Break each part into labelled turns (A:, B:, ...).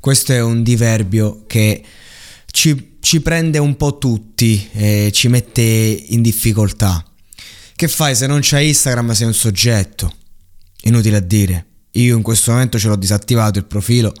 A: Questo è un diverbio che ci, ci prende un po' tutti e ci mette in difficoltà. Che fai se non c'è Instagram sei un soggetto? Inutile a dire. Io in questo momento ce l'ho disattivato il profilo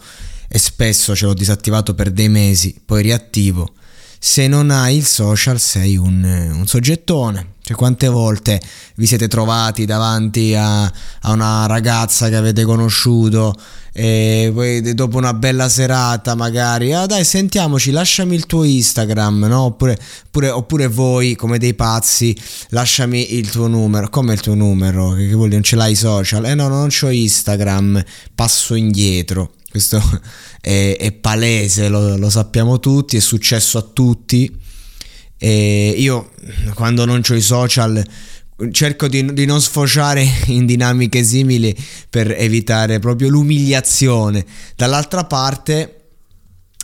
A: e spesso ce l'ho disattivato per dei mesi, poi riattivo. Se non hai il social sei un, un soggettone. Cioè, quante volte vi siete trovati davanti a, a una ragazza che avete conosciuto e poi dopo una bella serata magari, ah dai sentiamoci, lasciami il tuo Instagram, no? Oppure, oppure, oppure voi come dei pazzi, lasciami il tuo numero, come il tuo numero? Che, che vuol dire, non ce l'hai social? Eh no, non ho Instagram, passo indietro. Questo è, è palese, lo, lo sappiamo tutti, è successo a tutti e io quando non ho i social cerco di, di, non sfociare in dinamiche simili per evitare proprio l'umiliazione. Dall'altra parte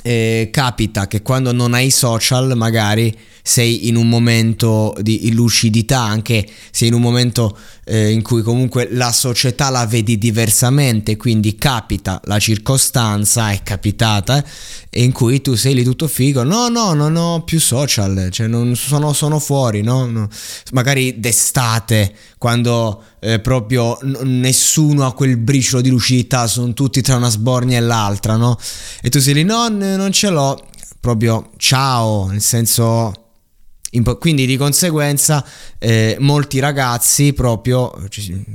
A: eh, capita che quando non hai social magari sei in un momento di lucidità, anche sei in un momento eh, in cui comunque la società la vedi diversamente, quindi capita la circostanza, è capitata, eh, in cui tu sei lì tutto figo, no no non ho più social, cioè non sono, sono fuori, no? no? magari d'estate quando eh, proprio n- nessuno ha quel briciolo di lucidità, sono tutti tra una sbornia e l'altra, no? E tu sei lì, no, non ce l'ho, proprio ciao, nel senso quindi di conseguenza eh, molti ragazzi proprio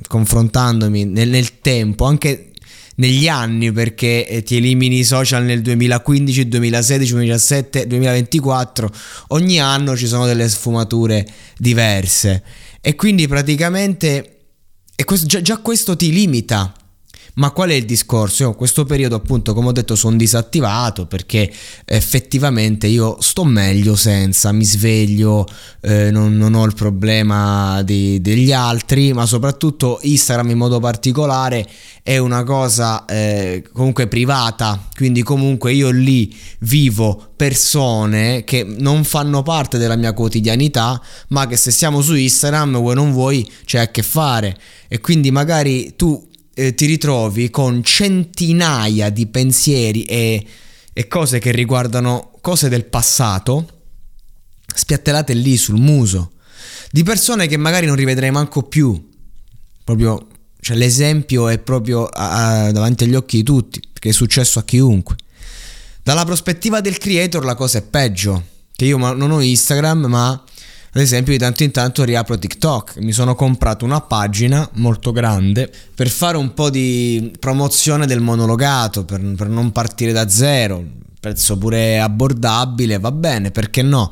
A: confrontandomi nel, nel, tempo anche negli anni perché eh, ti elimini i social nel 2015 2016 2017 2024 ogni anno ci sono delle sfumature diverse e quindi praticamente e questo, già, già questo ti limita ma qual è il discorso? Io in questo periodo appunto come ho detto sono disattivato perché effettivamente io sto meglio senza, mi sveglio, eh, non, non, ho il problema di, degli altri, ma soprattutto Instagram in modo particolare è una cosa eh, comunque privata, quindi comunque io lì vivo persone che non fanno parte della mia quotidianità, ma che se siamo su Instagram vuoi non vuoi c'è a che fare e quindi magari tu eh, ti ritrovi con centinaia di pensieri e, e cose che riguardano cose del passato spiattellate lì sul muso di persone che magari non rivedrai manco più. Proprio, cioè l'esempio è proprio a, a, davanti agli occhi di tutti, perché è successo a chiunque. Dalla prospettiva del creator la cosa è peggio, che io non ho Instagram, ma ad esempio, di tanto in tanto riapro TikTok. Mi sono comprato una pagina molto grande per fare un po' di promozione del monologato, per, per non partire da zero. Prezzo pure abbordabile, va bene, perché no?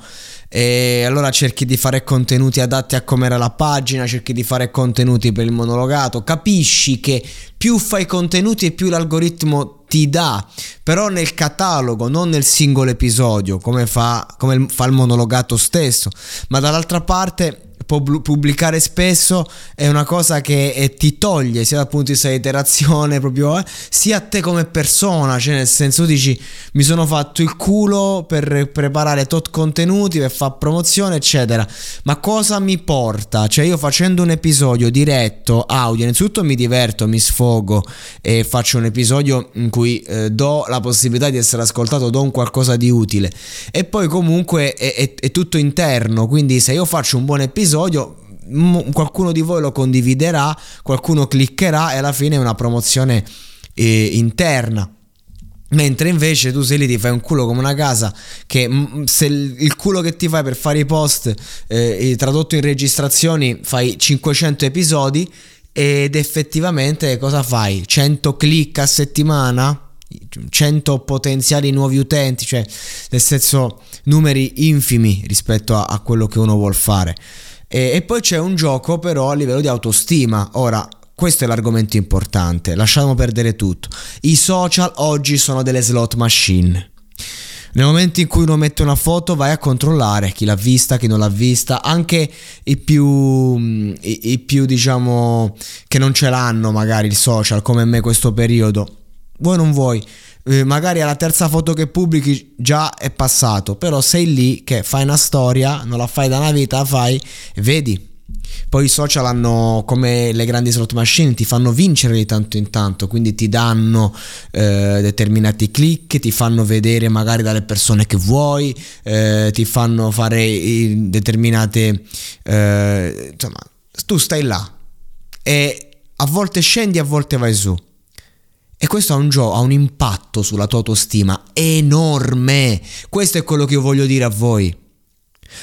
A: E allora cerchi di fare contenuti adatti a come era la pagina, cerchi di fare contenuti per il monologato, capisci che più fai contenuti e più l'algoritmo ti dà, però nel catalogo, non nel singolo episodio, come fa, come fa il monologato stesso, ma dall'altra parte pubblicare spesso è una cosa che eh, ti toglie sia dal punto di vista di interazione proprio eh, sia a te come persona. Cioè nel senso dici mi sono fatto il culo per preparare tot contenuti per fare promozione eccetera. Ma cosa mi porta? Cioè io facendo un episodio diretto audio innanzitutto mi diverto mi sfogo e faccio un episodio in cui eh, do la possibilità di essere ascoltato do un qualcosa di utile. E poi comunque è, è, è tutto interno. Quindi se io faccio un buon episodio episodio qualcuno di voi lo condividerà, qualcuno cliccherà e alla fine è una promozione eh, interna. Mentre invece tu sei lì, ti fai un culo come una casa. Che se il culo che ti fai per fare i post eh, tradotto in registrazioni fai 500 episodi ed effettivamente cosa fai? 100 click a settimana? 100 potenziali nuovi utenti, cioè nel senso numeri infimi rispetto a, a quello che uno vuole fare. E, e, poi c'è un gioco però a livello di autostima. Ora, questo è l'argomento importante, lasciamo perdere tutto. I social oggi sono delle slot machine. Nel momento in cui uno mette una foto vai a controllare chi l'ha vista, chi non l'ha vista, anche i più, i, i più diciamo che non ce l'hanno magari il social come me questo periodo vuoi o non vuoi, eh, magari alla terza foto che pubblichi già è passato, però sei lì che fai una storia, non la fai da una vita, la fai vedi. Poi i social hanno come le grandi slot machine, ti fanno vincere di tanto in tanto, quindi ti danno eh, determinati click, ti fanno vedere magari dalle persone che vuoi, eh, ti fanno fare determinate... Eh, insomma, tu stai là e a volte scendi, a volte vai su. Questo ha un, gio- ha un impatto sulla tua autostima enorme. Questo è quello che io voglio dire a voi.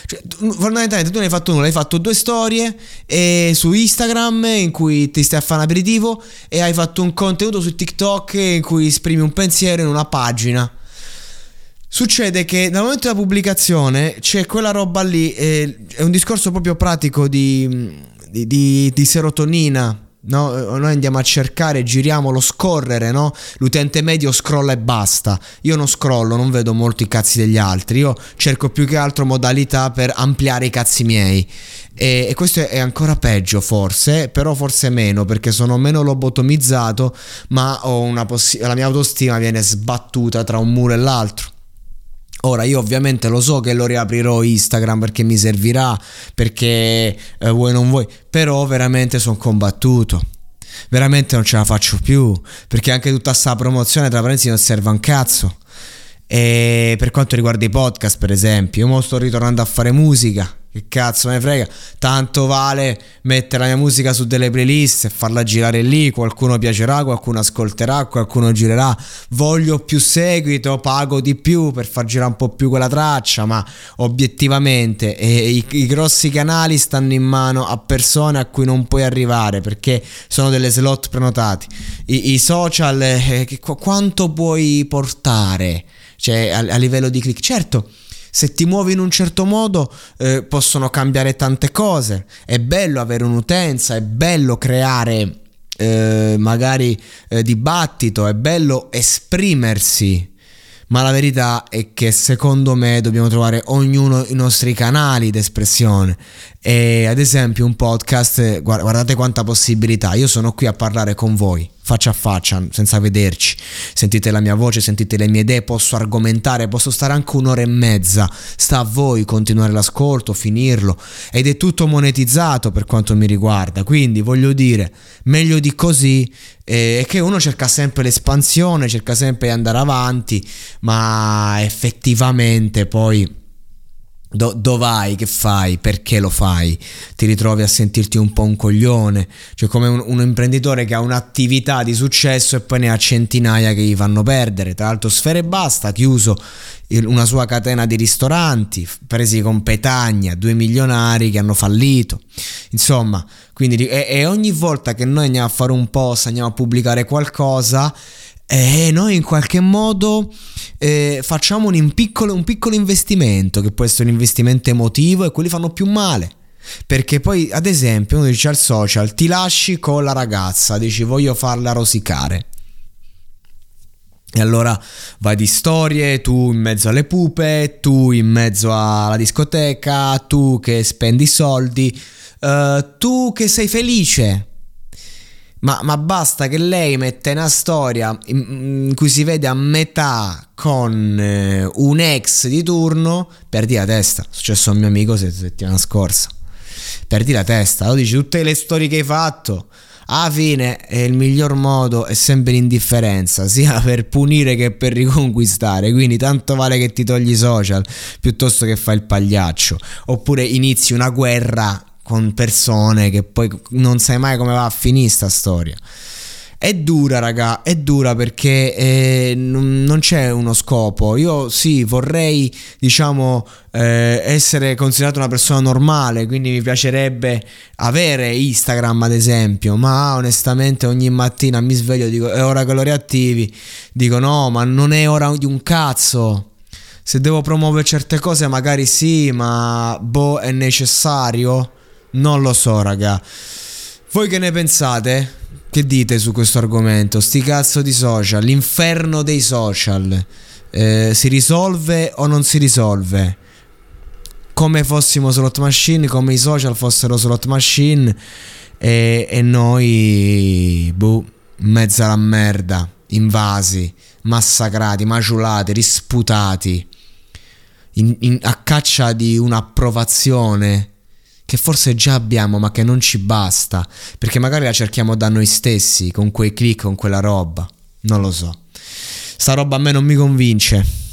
A: Cioè, fondamentalmente tu ne hai fatto nulla, hai fatto due storie e su Instagram in cui ti stai a fare un aperitivo e hai fatto un contenuto su TikTok in cui esprimi un pensiero in una pagina. Succede che dal momento della pubblicazione c'è quella roba lì, eh, è un discorso proprio pratico di, di, di, di serotonina, No? Noi andiamo a cercare, giriamo lo scorrere, no? L'utente medio scrolla e basta. Io non scrollo, non vedo molto i cazzi degli altri. Io cerco più che altro modalità per ampliare i cazzi miei. E, e questo è ancora peggio, forse, però forse meno, perché sono meno lobotomizzato, ma possi- la mia autostima viene sbattuta tra un muro e l'altro. Ora io ovviamente lo so che lo riaprirò Instagram perché mi servirà, perché eh, vuoi non vuoi, però veramente sono combattuto. Veramente non ce la faccio più, perché anche tutta sta promozione tra parentesi non serve un cazzo. E per quanto riguarda i podcast, per esempio, io sto ritornando a fare musica che cazzo me frega? Tanto vale mettere la mia musica su delle playlist e farla girare lì. Qualcuno piacerà, qualcuno ascolterà, qualcuno girerà. Voglio più seguito, pago di più per far girare un po' più quella traccia. Ma obiettivamente eh, i, i grossi canali stanno in mano a persone a cui non puoi arrivare perché sono delle slot prenotati. I, i social, eh, quanto puoi portare? Cioè, a, a livello di click. Certo se ti muovi in un certo modo eh, possono cambiare tante cose. È bello avere un'utenza, è bello creare eh, magari eh, dibattito, è bello esprimersi. Ma la verità è che secondo me dobbiamo trovare ognuno i nostri canali d'espressione. E ad esempio un podcast, guardate quanta possibilità. Io sono qui a parlare con voi faccia a faccia, senza vederci. Sentite la mia voce, sentite le mie idee, posso argomentare, posso stare anche un'ora e mezza. Sta a voi continuare l'ascolto, finirlo. Ed è tutto monetizzato per quanto mi riguarda. Quindi voglio dire, meglio di così eh, è che uno cerca sempre l'espansione, cerca sempre di andare avanti, ma effettivamente poi Do, dove vai? Che fai? Perché lo fai? Ti ritrovi a sentirti un po' un coglione, cioè come un, un, imprenditore che ha un'attività di successo e poi ne ha centinaia che gli fanno perdere. Tra l'altro, Sfere Basta ha chiuso una sua catena di ristoranti, presi con Petagna, due milionari che hanno fallito. Insomma, quindi e, e ogni volta che noi andiamo a fare un post, andiamo a pubblicare qualcosa, e noi in qualche modo eh, facciamo un piccolo, un piccolo investimento, che può essere un investimento emotivo e quelli fanno più male. Perché poi, ad esempio, uno dice al social, ti lasci con la ragazza, dici voglio farla rosicare. E allora vai di storie, tu in mezzo alle pupe, tu in mezzo alla discoteca, tu che spendi soldi, uh, tu che sei felice ma, ma, basta che lei mette una storia in, in cui si vede a metà con eh, un ex di turno, perdi la testa. È successo a un mio amico settimana scorsa. Perdi la testa. Lo dici tutte le storie che hai fatto. Alla fine è il miglior modo è sempre l'indifferenza, sia per punire che per riconquistare. Quindi tanto vale che ti togli i social piuttosto che fai il pagliaccio. Oppure inizi una guerra con persone che poi non sai mai come va a finire sta storia. È dura, raga, è dura perché eh, non c'è uno scopo. Io sì, vorrei, diciamo, eh, essere considerato una persona normale, quindi mi piacerebbe avere Instagram, ad esempio, ma onestamente ogni mattina mi sveglio e dico, è ora che lo riattivi. Dico, no, ma non è ora di un cazzo. Se devo promuovere certe cose, magari sì, ma boh, è necessario? Non lo so, raga. Voi che ne pensate? Che dite su questo argomento? Sti cazzo di social, l'inferno dei social. Eh, si risolve o non si risolve? Come fossimo slot machine, come i social fossero slot machine e, e noi, boh, in mezzo alla merda, invasi, massacrati, maciulati, risputati, in, in, a caccia di un'approvazione che forse già abbiamo ma che non ci basta, perché magari la cerchiamo da noi stessi, con quei click, con quella roba, non lo so. Sta roba a me non mi convince.